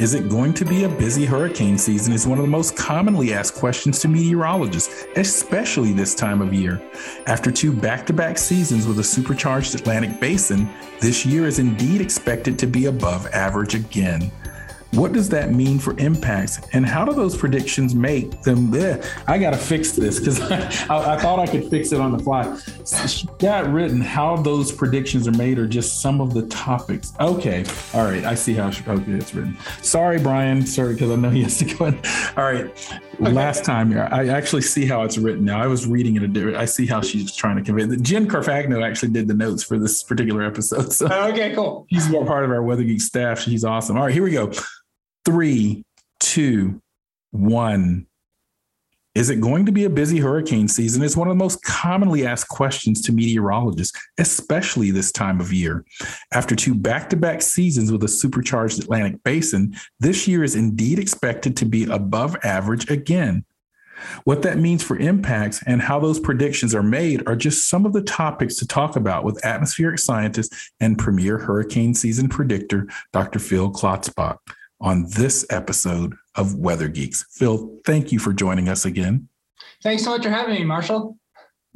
Is it going to be a busy hurricane season? Is one of the most commonly asked questions to meteorologists, especially this time of year. After two back to back seasons with a supercharged Atlantic basin, this year is indeed expected to be above average again. What does that mean for impacts, and how do those predictions make them? Bleh, I got to fix this because I, I, thought I could fix it on the fly. She got written how those predictions are made, are just some of the topics. Okay, all right, I see how she, okay, it's written. Sorry, Brian. Sorry, because I know he has to go in. All right, okay. last time here, I actually see how it's written now. I was reading it. a different. I see how she's trying to convey. it. Jen Carfagno actually did the notes for this particular episode. So okay, cool. She's more part of our Weather Geek staff. She's awesome. All right, here we go three, two, one. Is it going to be a busy hurricane season? Is one of the most commonly asked questions to meteorologists, especially this time of year. After two back to back seasons with a supercharged Atlantic basin, this year is indeed expected to be above average again. What that means for impacts and how those predictions are made are just some of the topics to talk about with atmospheric scientist and premier hurricane season predictor, Dr. Phil Klotzbach on this episode of Weather Geeks. Phil, thank you for joining us again. Thanks so much for having me, Marshall.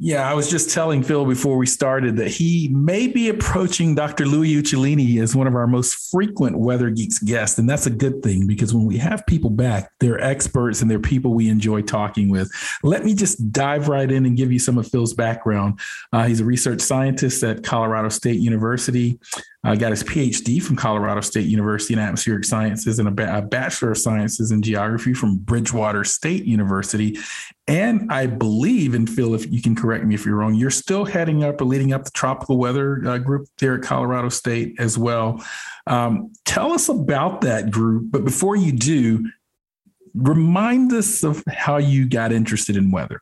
Yeah, I was just telling Phil before we started that he may be approaching Dr. Louis Uccellini as one of our most frequent Weather Geeks guests. And that's a good thing because when we have people back, they're experts and they're people we enjoy talking with. Let me just dive right in and give you some of Phil's background. Uh, he's a research scientist at Colorado State University. Uh, got his PhD from Colorado State University in Atmospheric Sciences and a, ba- a, Bachelor of Sciences in Geography from Bridgewater State University. And I believe, and Phil, if you can correct me if you're wrong, you're still heading up or leading up the tropical weather uh, group there at Colorado State as well. Um, tell us about that group. But before you do, remind us of how you got interested in weather.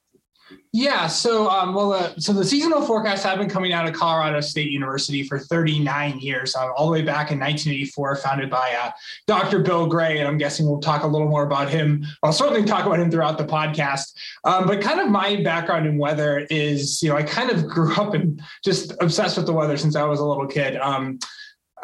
Yeah, so um, well, uh, so the seasonal forecasts have been coming out of Colorado State University for 39 years, uh, all the way back in 1984, founded by uh, Dr. Bill Gray, and I'm guessing we'll talk a little more about him. I'll certainly talk about him throughout the podcast. Um, but kind of my background in weather is, you know, I kind of grew up and just obsessed with the weather since I was a little kid.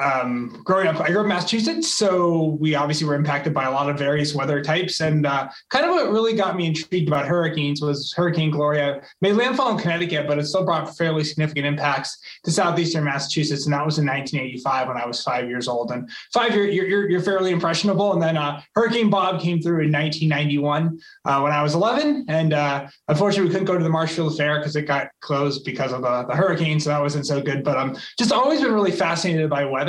Um, growing up, I grew up in Massachusetts, so we obviously were impacted by a lot of various weather types. And uh, kind of what really got me intrigued about hurricanes was Hurricane Gloria made landfall in Connecticut, but it still brought fairly significant impacts to southeastern Massachusetts. And that was in 1985 when I was five years old. And five, you're you're, you're fairly impressionable. And then uh, Hurricane Bob came through in 1991 uh, when I was 11, and uh, unfortunately we couldn't go to the Marshfield Fair because it got closed because of the, the hurricane, so that wasn't so good. But I'm um, just always been really fascinated by weather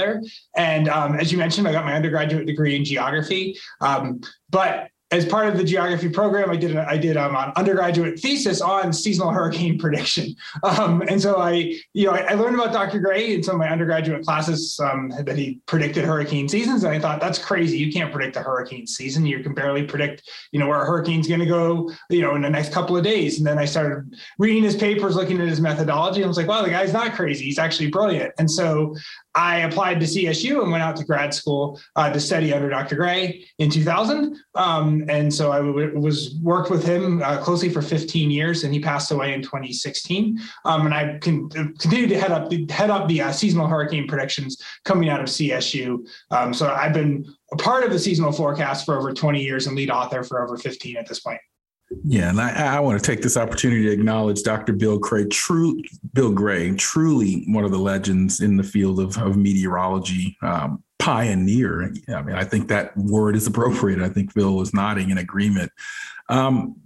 And um, as you mentioned, I got my undergraduate degree in geography. Um, but as part of the geography program, I did I did um, an undergraduate thesis on seasonal hurricane prediction, um, and so I you know I, I, learned about Dr. Gray in some of my undergraduate classes um, that he predicted hurricane seasons, and I thought that's crazy. You can't predict a hurricane season. You can barely predict you know where a hurricane's going to go you know in the next couple of days. And then I started reading his papers, looking at his methodology, and I was like, wow, the guy's not crazy. He's actually brilliant. And so I applied to CSU and went out to grad school uh, to study under Dr. Gray in 2000. Um, and so I w- was worked with him uh, closely for 15 years, and he passed away in 2016. Um, and I can continue to head up the, head up the uh, seasonal hurricane predictions coming out of CSU. Um, so I've been a part of the seasonal forecast for over 20 years and lead author for over 15 at this point. Yeah, and I, I, want to take this opportunity to acknowledge Dr. Bill Gray, true Bill Gray, truly one of the legends in the field of, of meteorology, um, pioneer. I mean, I think that word is appropriate. I think Bill was nodding in agreement. Um,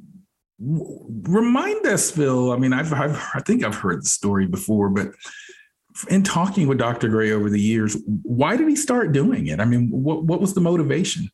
remind us, Phil. I mean, I've, I've I think I've heard the story before, but in talking with Dr. Gray over the years, why did he start doing it? I mean, what what was the motivation?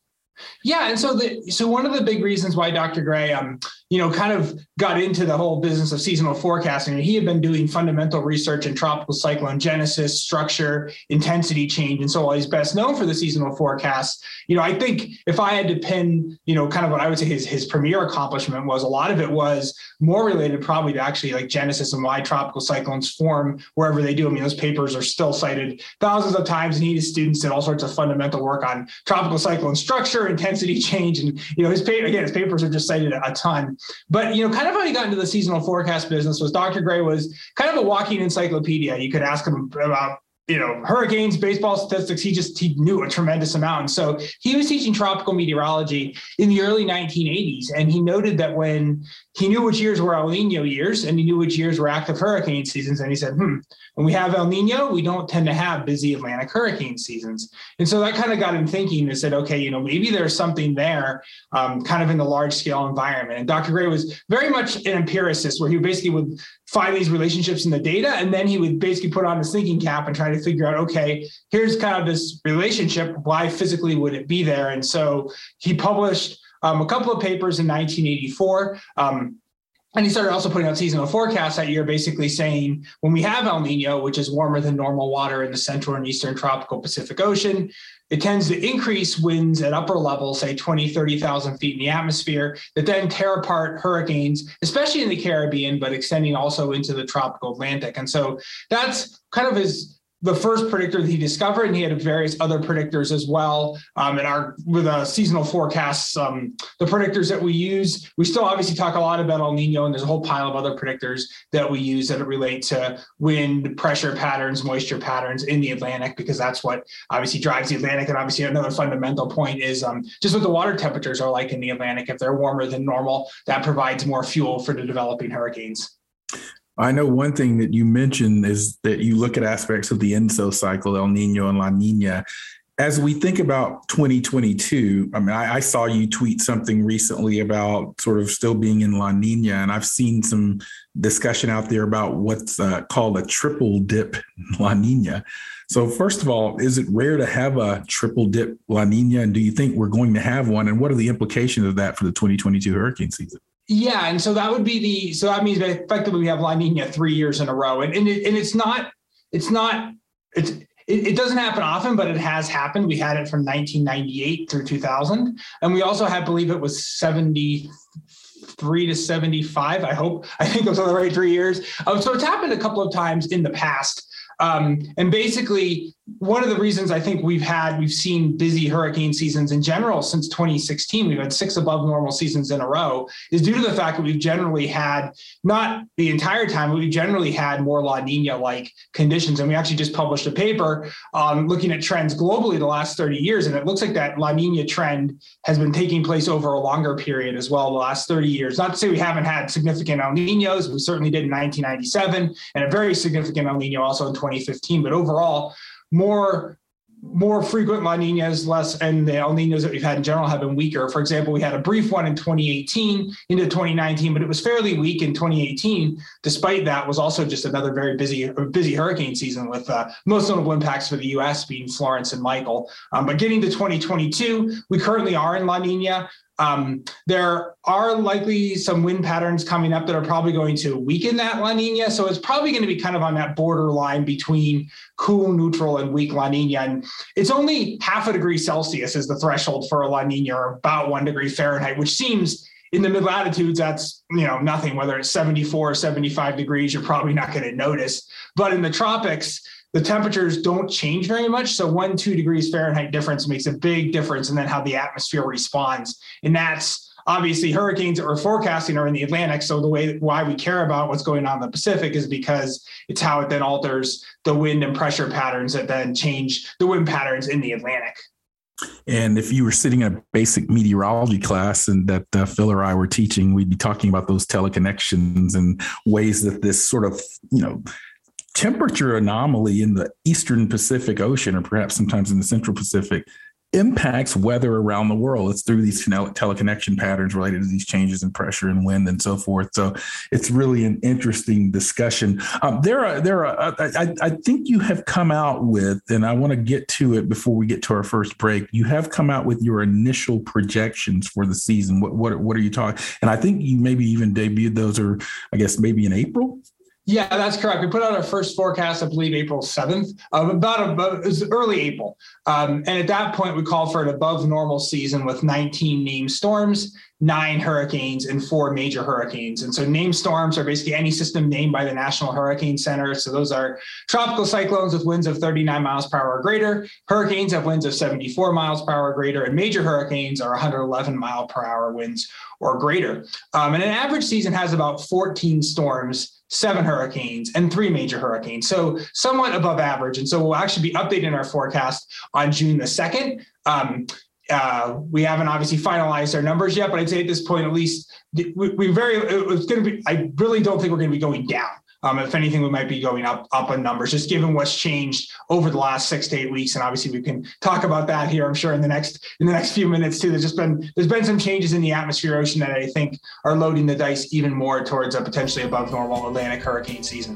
Yeah, and so the so one of the big reasons why Dr. Gray um, you know, kind of got into the whole business of seasonal forecasting. He had been doing fundamental research in tropical cyclone genesis, structure, intensity change. And so while he's best known for the seasonal forecasts, you know, I think if I had to pin, you know, kind of what I would say his, his premier accomplishment was, a lot of it was more related probably to actually like genesis and why tropical cyclones form wherever they do. I mean, those papers are still cited thousands of times, and he and his students did all sorts of fundamental work on tropical cyclone structure, intensity change. And, you know, his paper, again, his papers are just cited a ton. But you know, kind of how he got into the seasonal forecast business was Dr. Gray was kind of a walking encyclopedia. You could ask him about you know hurricanes baseball statistics he just he knew a tremendous amount and so he was teaching tropical meteorology in the early 1980s and he noted that when he knew which years were el nino years and he knew which years were active hurricane seasons and he said hmm when we have El Nino, we don't tend to have busy Atlantic hurricane seasons. And so that kind of got him thinking and said, okay, you know, maybe there's something there um, kind of in the large scale environment. And Dr. Gray was very much an empiricist where he basically would find these relationships in the data and then he would basically put on his thinking cap and try to figure out, okay, here's kind of this relationship. Why physically would it be there? And so he published um, a couple of papers in 1984. Um, and he started also putting out seasonal forecasts that year, basically saying when we have El Nino, which is warmer than normal water in the central and eastern tropical Pacific Ocean, it tends to increase winds at upper levels, say 20, 30,000 feet in the atmosphere, that then tear apart hurricanes, especially in the Caribbean, but extending also into the tropical Atlantic. And so that's kind of his the first predictor that he discovered, and he had various other predictors as well. Um, and our with uh, seasonal forecasts, um, the predictors that we use, we still obviously talk a lot about El Nino, and there's a whole pile of other predictors that we use that relate to wind, pressure patterns, moisture patterns in the Atlantic, because that's what obviously drives the Atlantic. And obviously, another fundamental point is um, just what the water temperatures are like in the Atlantic. If they're warmer than normal, that provides more fuel for the developing hurricanes. I know one thing that you mentioned is that you look at aspects of the ENSO cycle, El Nino and La Nina. As we think about 2022, I mean, I, I, saw you tweet something recently about sort of still being in La Nina, and I've seen some discussion out there about what's uh, called a triple dip La Nina. So, first of all, is it rare to have a triple dip La Nina? And do you think we're going to have one? And what are the implications of that for the 2022 hurricane season? Yeah, and so that would be the so that means effectively we have La Nina three years in a row, and and, it, and it's not it's not it's it, it, doesn't happen often, but it has happened. We had it from 1998 through 2000, and we also had believe it was 73 to 75. I hope I think those are the right three years. Um, so it's happened a couple of times in the past. Um, and basically, one of the reasons I think we've had we've seen busy hurricane seasons in general since 2016 we've had six above normal seasons in a row is due to the fact that we've generally had not the entire time but we've generally had more La Nina like conditions. And we actually just published a paper um, looking at trends globally the last 30 years and it looks like that La Nina trend has been taking place over a longer period as well the last 30 years. Not to say we haven't had significant El Ninos we certainly did in 1997 and a very significant El Nino also in 2015 but overall more more frequent La Ninas, less, and the El Ninos that we've had in general have been weaker. For example, we had a brief one in 2018 into 2019, but it was fairly weak in 2018. Despite that, was also just another very busy busy hurricane season with uh, most notable impacts for the U.S. being Florence and Michael. Um, but getting to 2022, we currently are in La Nina. Um, there are likely some wind patterns coming up that are probably going to weaken that La Nina. So it's probably going to be kind of on that borderline between cool, neutral, and weak La Nina. And it's only half a degree Celsius is the threshold for a La Nina, or about one degree Fahrenheit, which seems in the mid latitudes, that's you know nothing. Whether it's 74 or 75 degrees, you're probably not going to notice. But in the tropics, the temperatures don't change very much. So one, two degrees Fahrenheit difference makes a big difference in then how the atmosphere responds. And that's obviously hurricanes that we're forecasting are in the Atlantic. So the way why we care about what's going on in the Pacific is because it's how it then alters the wind and pressure patterns that then change the wind patterns in the Atlantic. And if you were sitting in a basic meteorology class and that uh, Phil or I were teaching, we'd be talking about those teleconnections and ways that this sort of, you know, temperature anomaly in the eastern Pacific Ocean, or perhaps sometimes in the central Pacific, impacts weather around the world. It's through these tele- teleconnection patterns related to these changes in pressure and wind and so forth. So it's really an interesting discussion. Um, there are there are I, I think you have come out with, and I want to get to it before we get to our first break. You have come out with your initial projections for the season. What what what are you talking? And I think you maybe even debuted those, or I guess maybe in April. Yeah, that's correct. We put out our first forecast, I believe, April 7th, uh, about, about it was early April. Um, and at that point, we called for an above normal season with 19 named storms nine hurricanes and four major hurricanes. And so named storms are basically any system named by the National Hurricane Center. So those are tropical cyclones with winds of 39 miles per hour or greater. Hurricanes have winds of 74 miles per hour or greater. And major hurricanes are 111 mile per hour winds or greater. Um, and an average season has about 14 storms, seven hurricanes, and three major hurricanes. So somewhat above average. And so we'll actually be updating our forecast on June the 2nd. Um, uh, we haven't obviously finalized our numbers yet, but I'd say at this point, at least we, we very it's going to be. I really don't think we're going to be going down. Um, if anything, we might be going up up on numbers, just given what's changed over the last six to eight weeks. And obviously, we can talk about that here. I'm sure in the next in the next few minutes too. There's just been there's been some changes in the atmosphere ocean that I think are loading the dice even more towards a potentially above normal Atlantic hurricane season.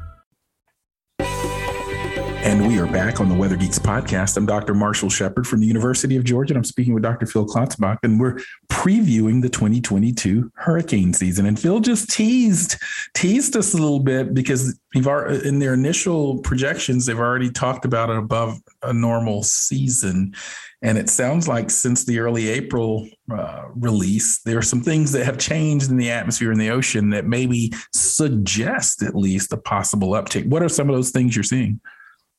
And we are back on the Weather Geeks podcast. I'm Dr. Marshall Shepherd from the University of Georgia, and I'm speaking with Dr. Phil Klotzbach, and we're previewing the 2022 hurricane season. And Phil just teased teased us a little bit because in their initial projections, they've already talked about an above a normal season. And it sounds like since the early April uh, release, there are some things that have changed in the atmosphere and the ocean that maybe suggest at least a possible uptick. What are some of those things you're seeing?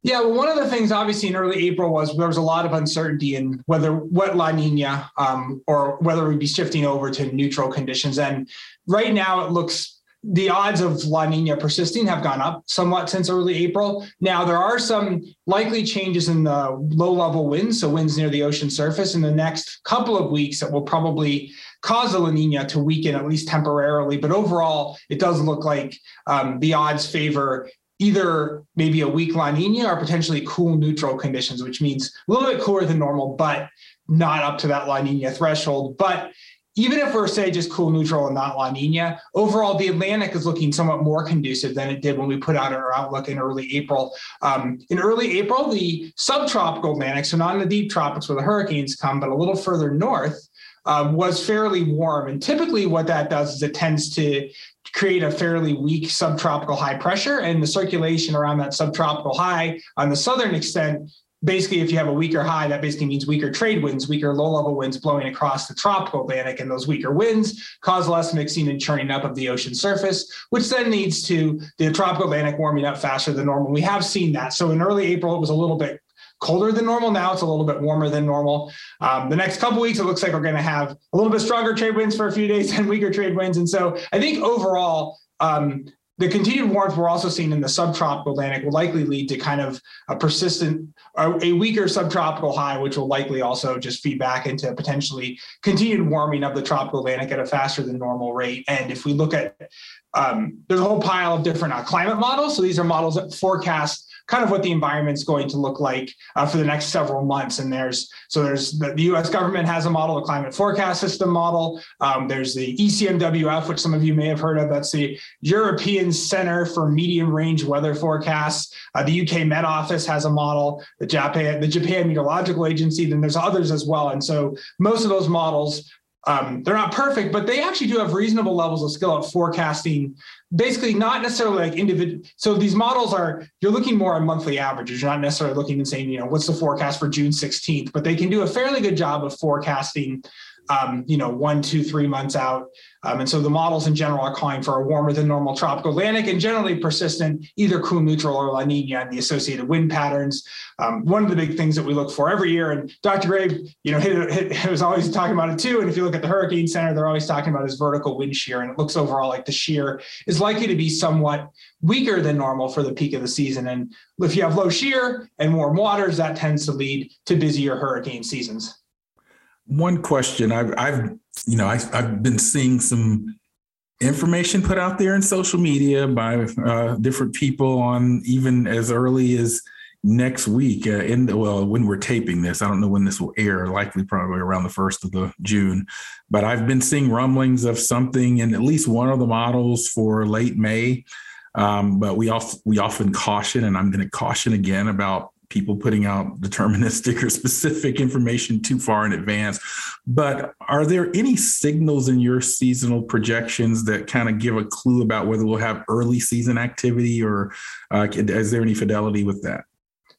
Yeah, well, one of the things obviously in early April was there was a lot of uncertainty in whether what La Nina um, or whether we'd be shifting over to neutral conditions. And right now it looks the odds of La Nina persisting have gone up somewhat since early April. Now, there are some likely changes in the low level winds, so winds near the ocean surface in the next couple of weeks that will probably cause the La Nina to weaken at least temporarily. But overall, it does look like um, the odds favor either maybe a weak La Nina or potentially cool neutral conditions, which means a little bit cooler than normal, but not up to that La Nina threshold. But even if we're say just cool neutral and not La Nina, overall the Atlantic is looking somewhat more conducive than it did when we put out our outlook in early April. Um, in early April, the subtropical Atlantic, so not in the deep tropics where the hurricanes come, but a little further north, uh, was fairly warm. And typically, what that does is it tends to create a fairly weak subtropical high pressure and the circulation around that subtropical high on the southern extent basically if you have a weaker high that basically means weaker trade winds weaker low level winds blowing across the tropical atlantic and those weaker winds cause less mixing and churning up of the ocean surface which then leads to the tropical atlantic warming up faster than normal. We have seen that. So in early april it was a little bit colder than normal. Now it's a little bit warmer than normal. Um, the next couple weeks, it looks like we're going to have a little bit stronger trade winds for a few days and weaker trade winds. And so I think overall, um, the continued warmth we're also seeing in the subtropical Atlantic will likely lead to kind of a persistent, a weaker subtropical high, which will likely also just feed back into potentially continued warming of the tropical Atlantic at a faster than normal rate. And if we look at, um, there's a whole pile of different uh, climate models. So these are models that forecast kind of what the environment's going to look like uh, for the next several months. And there's so there's the, the, U.S. government has a model, a climate forecast system model. Um, there's the ECMWF, which some of you may have heard of. That's the European Center for Medium Range Weather Forecasts. Uh, the UK Met Office has a model. The Japan, the Japan Meteorological Agency. Then there's others as well. And so most of those models um, they're not perfect, but they actually do have reasonable levels of skill at forecasting. Basically, not necessarily like individual. So these models are you're looking more on monthly averages. You're not necessarily looking and saying, you know, what's the forecast for June 16th, but they can do a fairly good job of forecasting um, you know, one, two, three months out. Um, and so the models in general are calling for a warmer than normal tropical Atlantic and generally persistent, either cool neutral or La Nina and the associated wind patterns. Um, one of the big things that we look for every year, and Dr. Gray, you know, hit, hit, was always talking about it too. And if you look at the Hurricane Center, they're always talking about his vertical wind shear, and it looks overall like the shear is likely to be somewhat weaker than normal for the peak of the season. And if you have low shear and warm waters, that tends to lead to busier hurricane seasons. One question. I've, I've you know, I, I've been seeing some information put out there in social media by uh, different people on even as early as next week uh, in the, well when we're taping this. I don't know when this will air likely probably around the first of the june. But i've been seeing rumblings of something in at least one of the models for late may. Um, but we, off, we often caution and i'm going to caution again about people putting out deterministic or specific information too far in advance. But are there any signals in your seasonal projections that kind of give a clue about whether we'll have early season activity or uh, is there any fidelity with that?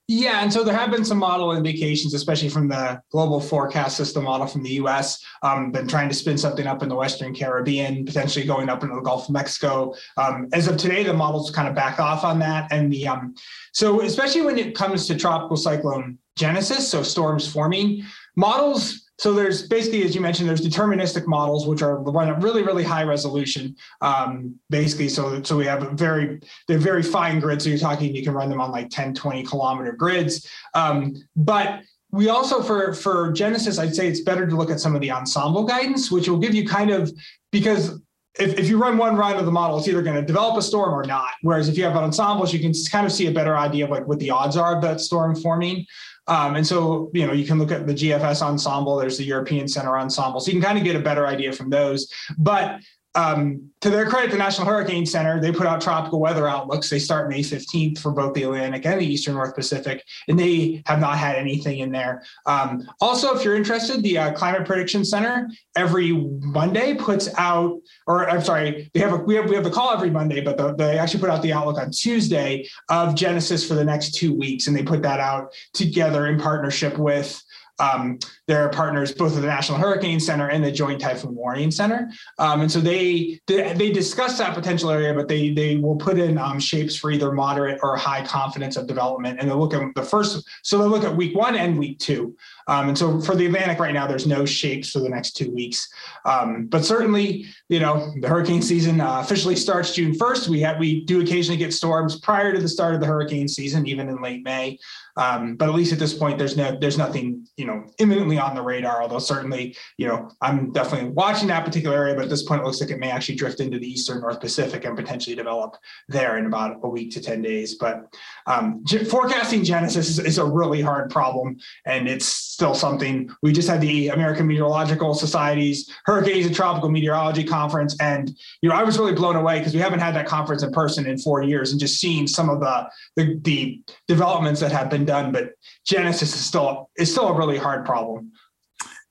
Yeah, and so there have been some model indications, especially from the global forecast system model from the U.S. Um, been trying to spin something up in the Western Caribbean, potentially going up into the Gulf of Mexico. Um, as of today, the models kind of back off on that, and the um, so especially when it comes to tropical cyclone genesis, so storms forming, models so there's basically, as you mentioned, there's deterministic models, which are run at really, really high resolution. Um, basically, so so we have a very they're very fine grids. So you're talking you can run them on like 10, 20 kilometer grids. Um, but we also for for Genesis, I'd say it's better to look at some of the ensemble guidance, which will give you kind of because if, if you run one run of the model, it's either going to develop a storm or not. Whereas if you have ensembles, you can kind of see a better idea of like what the odds are of that storm forming. Um, and so, you know, you can look at the GFS ensemble, there's the European Center ensemble. So you can kind of get a better idea from those. But um, to their credit, the National Hurricane Center, they put out tropical weather outlooks. They start May 15th for both the Atlantic and the Eastern North Pacific, and they have not had anything in there. Um, also, if you're interested, the uh, Climate Prediction Center every Monday puts out, or I'm sorry, they have a, we have we have the call every Monday, but the, they actually put out the outlook on Tuesday of Genesis for the next two weeks, and they put that out together in partnership with um, their partners, both of the National Hurricane Center and the Joint Typhoon Warning Center. Um, and so they, they, they discuss that potential area, but they they will put in um, shapes for either moderate or high confidence of development. And they'll look at the first, so they'll look at week one and week two. Um, and so for the Atlantic right now, there's no shapes for the next two weeks. Um, but certainly, you know, the hurricane season uh, officially starts June 1st. We have we do occasionally get storms prior to the start of the hurricane season, even in late May. Um, but at least at this point, there's no there's nothing you know imminently on the radar. Although certainly, you know, I'm definitely watching that particular area. But at this point, it looks like it may actually drift into the eastern North Pacific and potentially develop there in about a week to ten days. But um, forecasting Genesis is, is a really hard problem, and it's still something. We just had the American Meteorological Society's Hurricanes and Tropical Meteorology Conference, and you know I was really blown away because we haven't had that conference in person in four years, and just seeing some of the, the the, developments that have been done. But Genesis is still is still a really hard problem.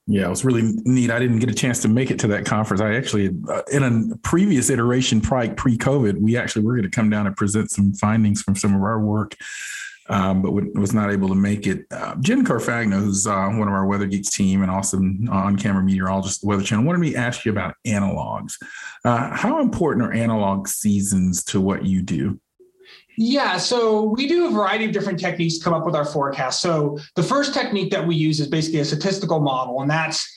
Yeah, it was really neat. I didn't get a chance to make it to that conference. I actually, uh, in a previous iteration, prior pre COVID, we actually were going to come down and present some findings from some of our work um, but was not able to make it. Uh, Jen Carfagno, who's uh, one of our Weather Geeks team and also on-camera meteorologist at the Weather Channel, wanted me to ask you about analogs. Uh, how important are analog seasons to what you do? Yeah, so we do a variety of different techniques to come up with our forecast. So the first technique that we use is basically a statistical model, and that's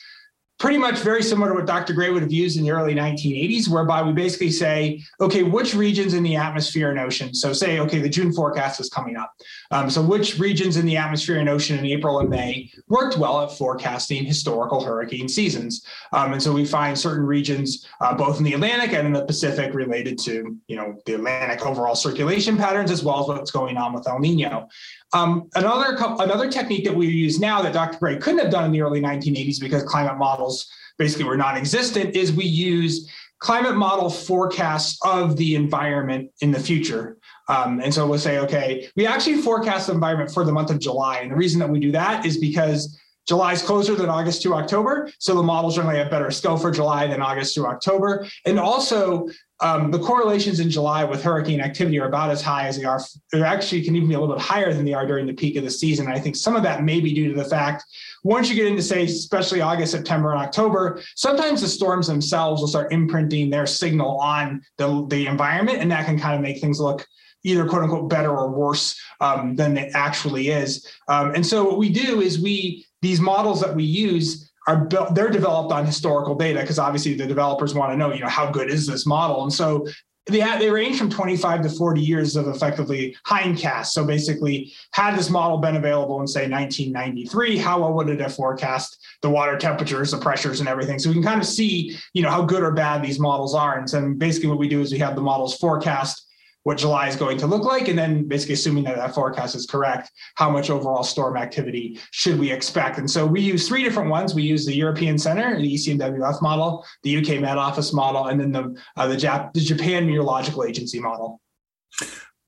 pretty much very similar to what Dr. Gray would have used in the early 1980s, whereby we basically say, okay, which regions in the atmosphere and ocean? So say, okay, the June forecast is coming up. Um, so which regions in the atmosphere and ocean in April and May worked well at forecasting historical hurricane seasons? Um, and so we find certain regions, uh, both in the Atlantic and in the Pacific, related to, you know, the Atlantic overall circulation patterns, as well as what's going on with El Nino. Um, another another technique that we use now that Dr. Gray couldn't have done in the early 1980s because climate models basically were non-existent is we use climate model forecasts of the environment in the future. Um, and so we'll say, okay, we actually forecast the environment for the month of July. And the reason that we do that is because July is closer than August to October. So the models generally have better skill for July than August to October. And also, um, the correlations in July with hurricane activity are about as high as they are. They actually can even be a little bit higher than they are during the peak of the season. I think some of that may be due to the fact once you get into say, especially August, September, and October, sometimes the storms themselves will start imprinting their signal on the, the environment, and that can kind of make things look either quote unquote better or worse um, than it actually is. Um, and so what we do is we these models that we use are built they're developed on historical data because obviously the developers want to know you know how good is this model and so they, had, they range from 25 to 40 years of effectively hindcast. So basically, had this model been available in say 1993, how well would it have forecast the water temperatures, the pressures, and everything? So we can kind of see, you know, how good or bad these models are. And so basically, what we do is we have the models forecast what July is going to look like, and then basically assuming that that forecast is correct, how much overall storm activity should we expect? And so we use three different ones. We use the European Center, the ECMWF model, the UK Met Office model, and then the uh, the, Jap- the Japan Meteorological Agency model.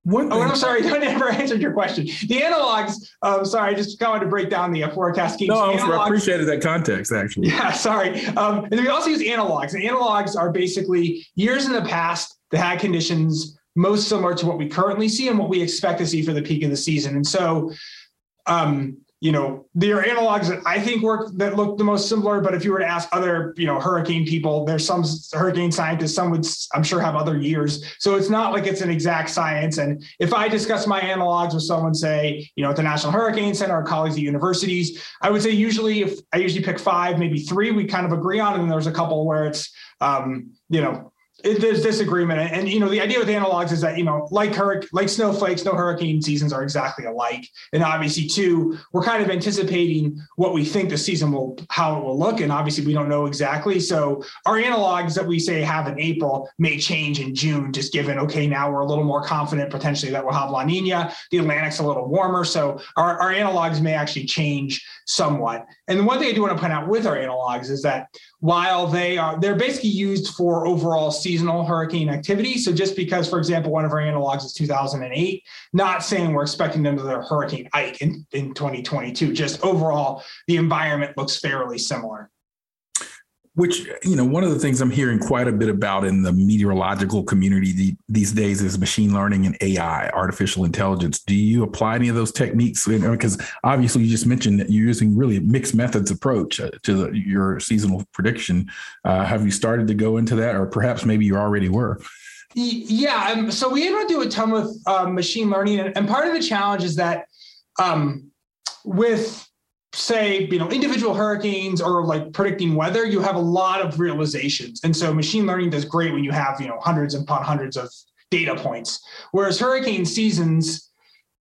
One oh, I'm sorry, I never answered your question. The analogs, um, sorry, I just wanted to break down the uh, forecast schemes. No, I appreciated that context, actually. Yeah, sorry. Um, and we also use analogs. And analogs are basically years in the past that had conditions most similar to what we currently see and what we expect to see for the peak of the season. And so, um, you know, there are analogs that I think work that look the most similar. But if you were to ask other, you know, hurricane people, there's some hurricane scientists, some would, I'm sure, have other years. So it's not like it's an exact science. And if I discuss my analogs with someone, say, you know, at the National Hurricane Center or colleagues at universities, I would say usually if I usually pick five, maybe three, we kind of agree on. And there's a couple where it's, um, you know, it, there's disagreement, and, you know the idea with analogs is that you know like like snowflakes, no hurricane seasons are exactly alike, and obviously too we're kind of anticipating what we think the season will how it will look, and obviously we don't know exactly. So our analogs that we say have in April may change in June, just given okay now we're a little more confident potentially that we'll have La Nina, the Atlantic's a little warmer, so our, our analogs may actually change somewhat. And the one thing I do want to point out with our analogs is that while they are they're basically used for overall seasonal hurricane activity. So just because, for example, one of our analogs is 2008, not saying we're expecting another Hurricane Ike in, in 2022. Just overall, the environment looks fairly similar which you know one of the things i'm hearing quite a bit about in the meteorological community the, these days is machine learning and ai artificial intelligence. Do you apply any of those techniques? Because obviously you just mentioned that you're using really a mixed methods approach uh, to the, your seasonal prediction. Uh, have you started to go into that or perhaps maybe you already were? Yeah um, so we don't do a ton with um, machine learning and, and, part of the challenge is that um, with say you know individual hurricanes or like predicting weather you have a lot of realizations. And so machine learning does great when you have you know hundreds upon hundreds of data points. Whereas hurricane seasons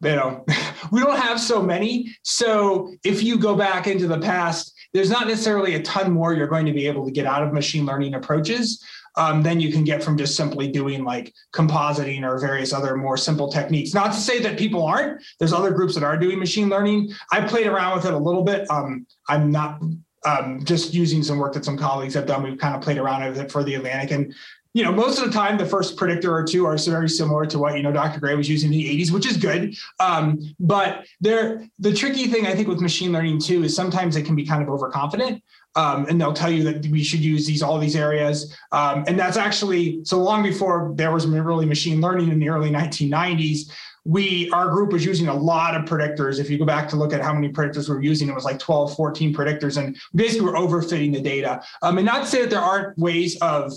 you know we don't have so many. So if you go back into the past there's not necessarily a ton more you're going to be able to get out of machine learning approaches um, than you can get from just simply doing like compositing or various other more simple techniques. Not to say that people aren't. There's other groups that are doing machine learning. I played around with it a little bit. Um, I'm not um, just using some work that some colleagues have done. We've kind of played around with it for the Atlantic, and you know, most of the time, the first predictor or two are very similar to what you know Dr. Gray was using in the '80s, which is good. Um, but there, the tricky thing I think with machine learning too is sometimes it can be kind of overconfident um, and they'll tell you that we should use these all these areas. Um, and that's actually so long before there was really machine learning in the early 1990s. We our group was using a lot of predictors. If you go back to look at how many predictors we are using, it was like 12, 14 predictors, and basically we're overfitting the data. Um, and not to say that there aren't ways of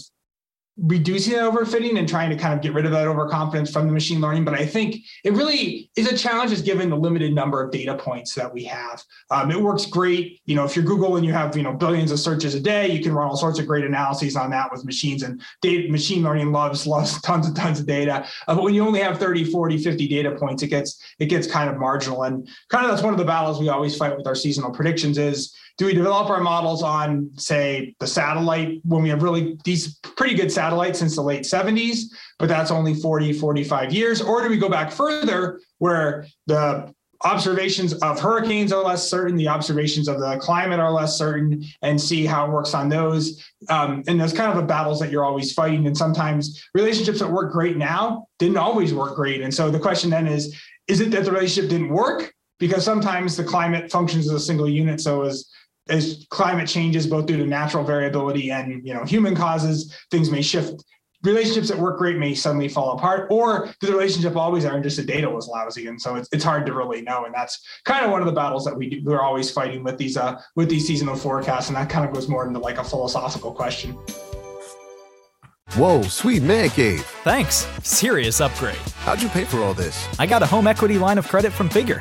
reducing that overfitting and trying to kind of get rid of that overconfidence from the machine learning. But I think it really is a challenge just given the limited number of data points that we have. Um, it works great. You know, if you're Google and you have, you know, billions of searches a day, you can run all sorts of great analyses on that with machines and data, machine learning loves, loves tons and tons of data. Uh, but when you only have 30, 40, 50 data points, it gets, it gets kind of marginal. And kind of that's one of the battles we always fight with our seasonal predictions is do we develop our models on say the satellite? When we have really these pretty good satellites since the late 70s but that's only 40 45 years. Or do we go back further where the observations of hurricanes are less certain the observations of the climate are less certain and see how it works on those? Um, and those kind of a battles that you're always fighting. And sometimes relationships that work great now didn't always work great. And so the question then is is it that the relationship didn't work? Because sometimes the climate functions as a single unit so as as climate changes both due to natural variability and you know human causes things may shift relationships that work great may suddenly fall apart, or the relationship always are and just the data was lousy? And so it's, it's hard to really know. And that's kind of one of the battles that we do, we're always fighting with these uh, with these seasonal forecasts. And that kind of goes more into like a philosophical question. Whoa, sweet man cave. Thanks. Serious upgrade. How'd you pay for all this? I got a home equity line of credit from Figure.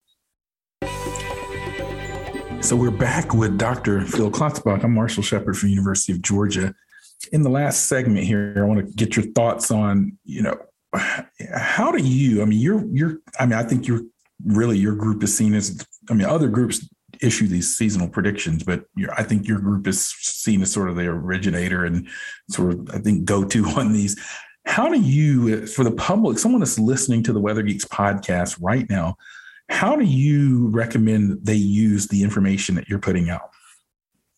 So we're back with Dr. Phil Klotzbach. I'm Marshall Shepherd from University of Georgia. In the last segment here, I want to get your thoughts on, you know, how do you, I mean, you're, you're, I mean, I think you're really, your group is seen as, I mean, other groups issue these seasonal predictions, but I think your group is seen as sort of the originator and sort of, I think, go to on these. How do you, for the public, someone that's listening to the Weather Geeks podcast right now, how do you recommend they use the information that you're putting out?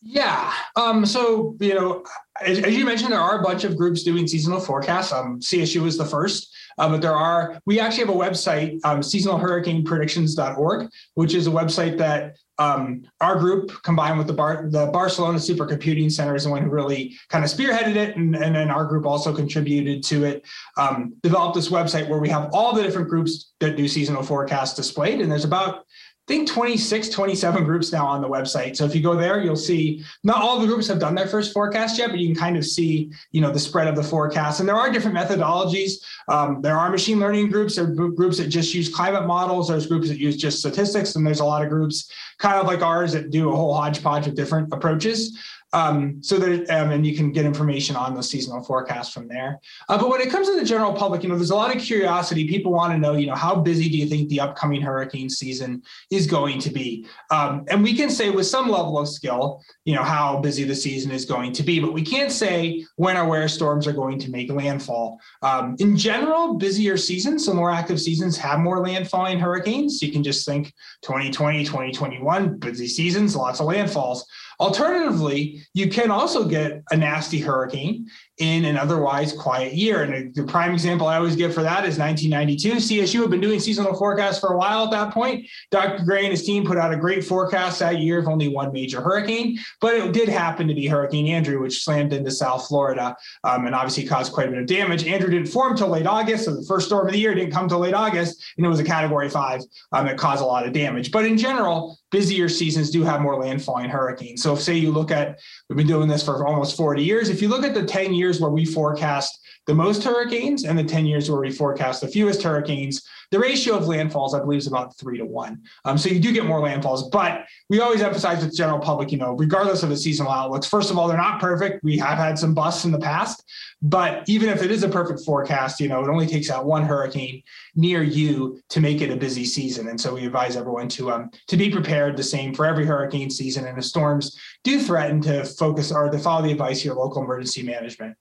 Yeah. Um, so, you know, as, as, you mentioned, there are a bunch of groups doing seasonal forecasts. Um, CSU is the first, uh, but there are, we actually have a website, um, seasonalhurricanepredictions.org, which is a website that um, our group combined with the Bar- the Barcelona Supercomputing Center is the one who really kind of spearheaded it, and, and then our group also contributed to it. Um, developed this website where we have all the different groups that do seasonal forecasts displayed, and there's about I think 26, 27 groups now on the website. So if you go there, you'll see not all the groups have done their first forecast yet, but you can kind of see, you know, the spread of the forecast. And there are different methodologies. Um, there are machine learning groups. There are groups that just use climate models. There's groups that use just statistics. And there's a lot of groups kind of like ours that do a whole hodgepodge of different approaches. Um, so that um, and you can get information on the seasonal forecast from there. Uh, but when it comes to the general public, you know, there's a lot of curiosity. People want to know, you know, how busy do you think the upcoming hurricane season is going to be? Um, and we can say with some level of skill, you know, how busy the season is going to be, but we can't say when or where storms are going to make landfall. Um, in general, busier seasons, so more active seasons have more landfalling hurricanes. You can just think 2020, 2021, busy seasons, lots of landfalls. Alternatively, you can also get a nasty hurricane in an otherwise quiet year. And the prime example I always give for that is 1992. CSU had been doing seasonal forecasts for a while at that point. Dr. Gray and his team put out a great forecast that year of only one major hurricane, but it did happen to be Hurricane Andrew, which slammed into South Florida um, and obviously caused quite a bit of damage. Andrew didn't form until late August, so the first storm of the year didn't come till late August, and it was a Category Five um, that caused a lot of damage. But in general, busier seasons do have more landfalling hurricanes. So if say you look at, we've been doing this for almost 40 years. If you look at the 10 years where we forecast the most hurricanes and the 10 years where we forecast the fewest hurricanes, the ratio of landfalls, I believe, is about three to one. Um, so you do get more landfalls, but we always emphasize with the general public, you know, regardless of the seasonal outlooks, first of all, they're not perfect. We have had some busts in the past, but even if it is a perfect forecast, you know, it only takes out one hurricane near you to make it a busy season. And so we advise everyone to um, to be prepared the same for every hurricane season. And the storms do threaten to focus or to follow the advice of your local emergency management.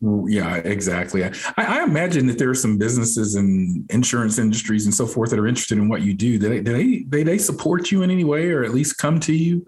Yeah, exactly. I, I, imagine that there are some businesses and insurance industries and so forth that are interested in what you do. Do they, do they, they, they support you in any way or at least come to you?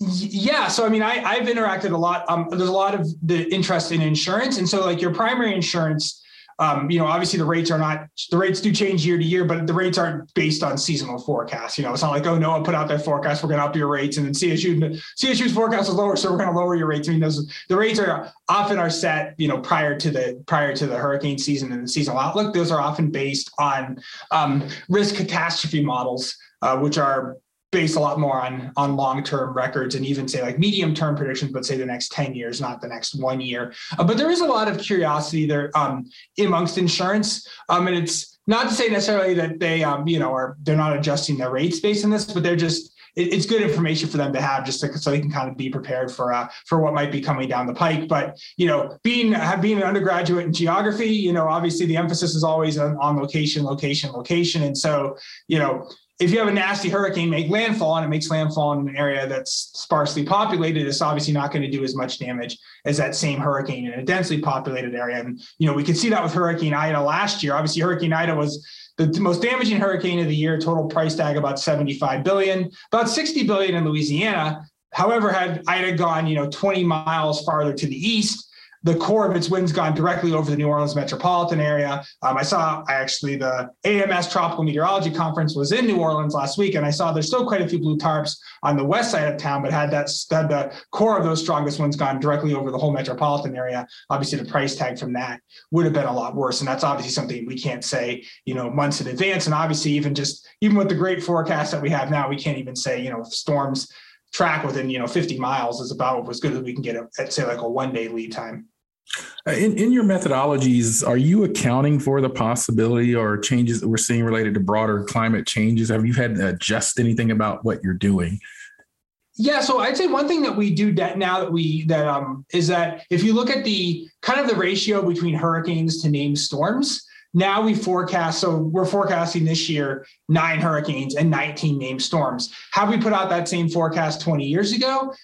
Yeah. So, I mean, I, I've interacted a lot. Um, there's a lot of the interest in insurance. And so like your primary insurance um, you know, obviously the rates are not the rates do change year to year, but the rates aren't based on seasonal forecasts. You know, it's not like oh NOAA put out their forecast, we're going to up your rates, and then CSU CSU's forecast is lower, so we're going to lower your rates. I mean, those the rates are often are set you know prior to the prior to the hurricane season and the seasonal outlook. Those are often based on um, risk catastrophe models, uh, which are base a lot more on on long-term records and even say like medium-term predictions, but say the next 10 years, not the next one year. Uh, but there is a lot of curiosity there um, amongst insurance. Um, and it's not to say necessarily that they um, you know are they're not adjusting their rates based on this, but they're just it's good information for them to have just to, so they can kind of be prepared for uh, for what might be coming down the pike. But you know, being being an undergraduate in geography, you know, obviously the emphasis is always on, on location, location, location, and so you know, if you have a nasty hurricane make landfall and it makes landfall in an area that's sparsely populated, it's obviously not going to do as much damage as that same hurricane in a densely populated area. And you know, we could see that with Hurricane Ida last year. Obviously, Hurricane Ida was the most damaging hurricane of the year, total price tag about 75 billion, about 60 billion in Louisiana. However, had Ida gone, you know, 20 miles farther to the east, the core of its winds gone directly over the New Orleans metropolitan area. Um, I saw I actually the AMS Tropical Meteorology Conference was in New Orleans last week, and I saw there's still quite a few blue tarps on the west side of town, but had that had the core of those strongest winds gone directly over the whole metropolitan area, obviously the price tag from that would have been a lot worse. And that's obviously something we can't say, you know, months in advance. And obviously, even just even with the great forecast that we have now, we can't even say, you know, storms track within you know 50 miles is about as good as we can get at say like a one day lead time. Uh, in, in your methodologies are you accounting for the possibility or changes that we're seeing related to broader climate changes? Have you had to adjust anything about what you're doing? Yeah, so I'd say one thing that we do now that we that um is that if you look at the kind of the ratio between hurricanes to named storms, now we forecast, so we're forecasting this year nine hurricanes and 19 named storms. Have we put out that same forecast 20 years ago?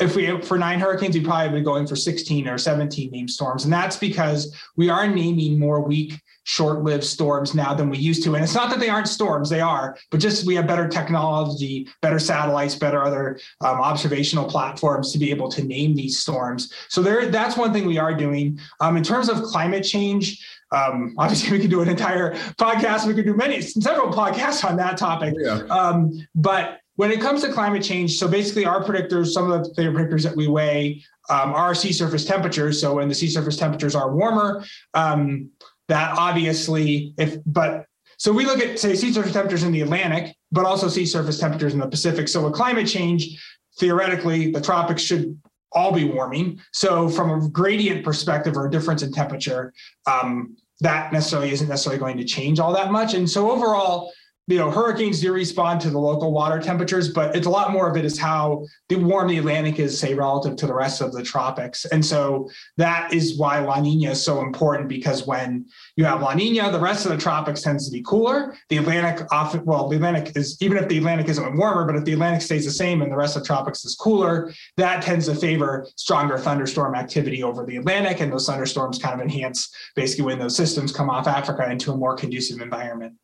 If we for nine hurricanes, we probably been going for 16 or 17 named storms. And that's because we are naming more weak, short-lived storms now than we used to. And it's not that they aren't storms, they are, but just we have better technology, better satellites, better other um, observational platforms to be able to name these storms. So there, that's one thing we are doing. Um, in terms of climate change, um, obviously, we could do an entire podcast. We could do many, several podcasts on that topic. Yeah. Um, but when it comes to climate change, so basically, our predictors, some of the predictors that we weigh um, are sea surface temperatures. So when the sea surface temperatures are warmer, um, that obviously, if but so we look at say sea surface temperatures in the Atlantic, but also sea surface temperatures in the Pacific. So with climate change, theoretically, the tropics should all be warming. So from a gradient perspective or a difference in temperature, um, that necessarily isn't necessarily going to change all that much. And so overall, you know, hurricanes do respond to the local water temperatures, but it's a lot more of it is how the warm the Atlantic is, say, relative to the rest of the tropics. And so that is why La Nina is so important because when you have La Nina, the rest of the tropics tends to be cooler. The Atlantic often, well, the Atlantic is, even if the Atlantic isn't warmer, but if the Atlantic stays the same and the rest of the tropics is cooler, that tends to favor stronger thunderstorm activity over the Atlantic. And those thunderstorms kind of enhance basically when those systems come off Africa into a more conducive environment.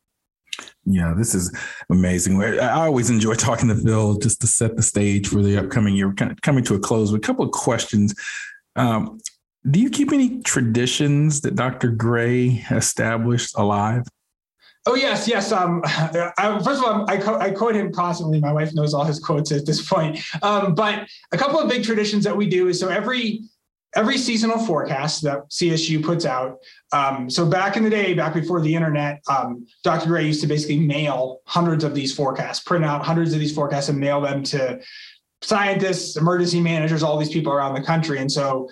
Yeah, this is amazing. I always enjoy talking to Phil just to set the stage for the upcoming year. kind of coming to a close with a couple of questions. Um, do you keep any traditions that Dr. Gray established alive? Oh yes, yes. Um, I, first of all, I, co- I, quote him constantly. My wife knows all his quotes at this point. Um, but a couple of big traditions that we do is so every every seasonal forecast that CSU puts out. Um, so back in the day, back before the internet, um, Dr. Gray used to basically mail hundreds of these forecasts, print out hundreds of these forecasts and mail them to scientists, emergency managers, all these people around the country. And so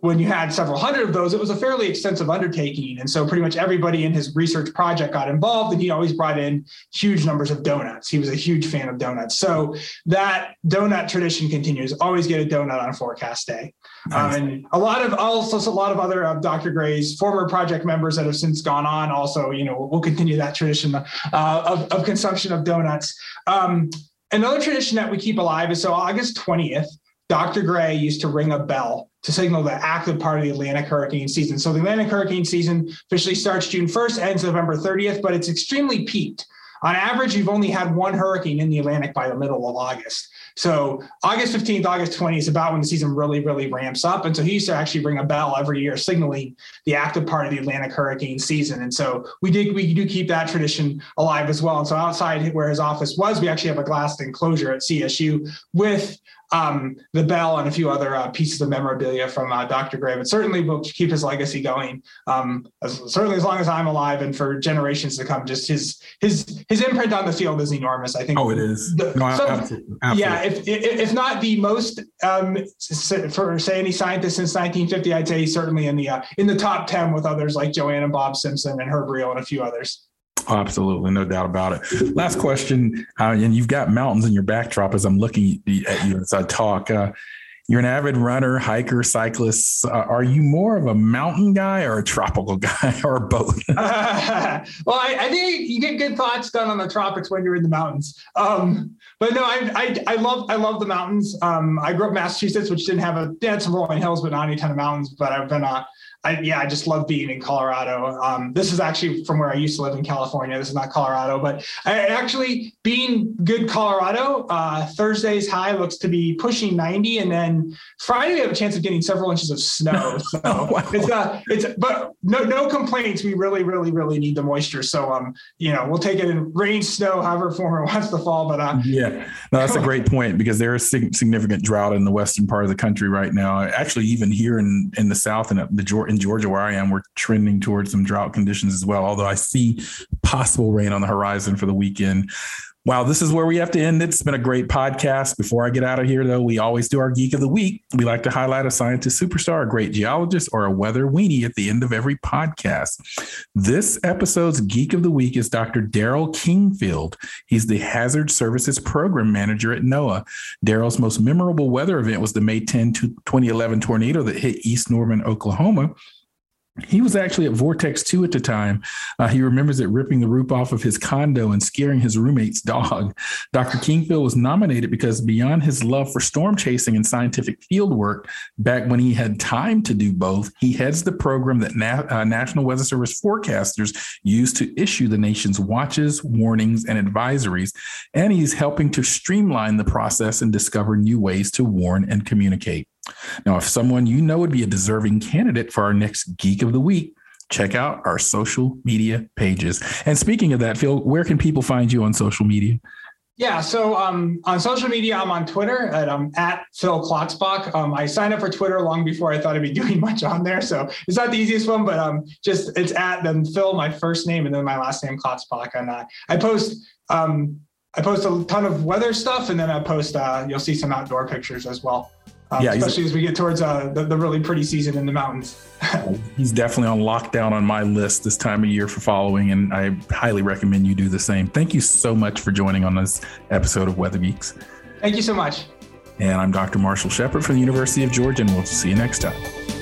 when you had several hundred of those, it was a fairly extensive undertaking. And so pretty much everybody in his research project got involved and he always brought in huge numbers of donuts. He was a huge fan of donuts. So that donut tradition continues. Always get a donut on forecast day. Nice. Um, and a lot of also a lot of other of Dr. Gray's former project members that have since gone on also, you know, will continue that tradition uh, of, of consumption of donuts. Um, another tradition that we keep alive is so August 20th, Dr. Gray used to ring a bell to signal the active part of the Atlantic hurricane season. So the Atlantic hurricane season officially starts June 1st, ends November 30th, but it's extremely peaked. On average, you've only had one hurricane in the Atlantic by the middle of August. So August 15th, August 20th is about when the season really, really ramps up. And so he used to actually ring a bell every year signaling the active part of the Atlantic hurricane season. And so we did we do keep that tradition alive as well. And so outside where his office was, we actually have a glass enclosure at CSU with um, the bell and a few other uh, pieces of memorabilia from uh, Dr. Gray. But certainly we'll keep his legacy going, um, as, certainly as long as I'm alive and for generations to come. Just his his his imprint on the field is enormous. I think. Oh, it is. The, no, absolutely, absolutely. Yeah, if, if not the most um, for say any scientist since 1950, I'd say certainly in the uh, in the top ten with others like Joanne and Bob Simpson and Herb Riehl and a few others. Absolutely, no doubt about it. Last question, uh, and you've got mountains in your backdrop as I'm looking at you as I talk. Uh, You're an avid runner, hiker, cyclist. Uh, are you more of a mountain guy or a tropical guy or both? uh, well, I, I, think you get good thoughts done on the tropics when you're in the mountains. Um, but no, I, I, I, love I love the mountains. Um, I grew up in Massachusetts, which didn't have a they had some rolling hills, but not any ton of mountains. But I've been uh, I, yeah, I just love being in Colorado. Um, this is actually from where I used to live in California. This is not Colorado, but I, actually being good Colorado, uh, Thursday's high looks to be pushing 90. And then Friday, we have a chance of getting several inches of snow. So oh, wow. it's, uh, it's, but no, no complaints. We really, really, really need the moisture. So, um, you know, we'll take it in rain, snow, however form it wants to fall. But, uh, yeah, no, that's a great point because there is significant drought in the Western part of the country right now. Actually, even here in, in the South and the Georgia in Georgia where I am, we're trending towards some drought conditions as well. Although I see possible rain on the horizon for the weekend. Wow, this is where we have to end. It's been a great podcast. Before I get out of here, though, we always do our Geek of the Week. We like to highlight a scientist superstar, a great geologist, or a weather weenie at the end of every podcast. This episode's Geek of the Week is Dr. Darrel Kingfield. He's the Hazard Services Program Manager at NOAA. Darrel's most memorable weather event was the May 10, 2011 tornado that hit East Norman, Oklahoma he was actually at Vortex 2 at the time. Uh, he remembers it ripping the roof off of his condo and scaring his roommate's dog. Dr. Kingfield was nominated because beyond his love for storm chasing and scientific field work, back when he had time to do both, he heads the program that Na- uh, National Weather Service forecasters use to issue the nation's watches, warnings, and advisories. And he's helping to streamline the process and discover new ways to warn and communicate. Now, if someone you know would be a deserving candidate for our next Geek of the Week, check out our social media pages. And speaking of that, Phil, where can people find you on social media? Yeah, so um, on social media, I'm on Twitter at um, at Phil Klotzbach. Um, I signed up for Twitter long before I thought I'd be doing much on there, so it's not the easiest one, but um, just it's at then Phil, my first name, and then my last name Klotzbach. And uh, I post um, I post a ton of weather stuff, and then I post uh, you'll see some outdoor pictures as well. Um, yeah, especially as we get towards uh, the, the, really pretty season in the mountains. he's definitely on lockdown on my list this time of year for following, and I highly recommend you do the same. Thank you so much for joining on this episode of Weather Geeks. Thank you so much. And I'm Dr. Marshall Shepherd from the University of Georgia, and we'll see you next time.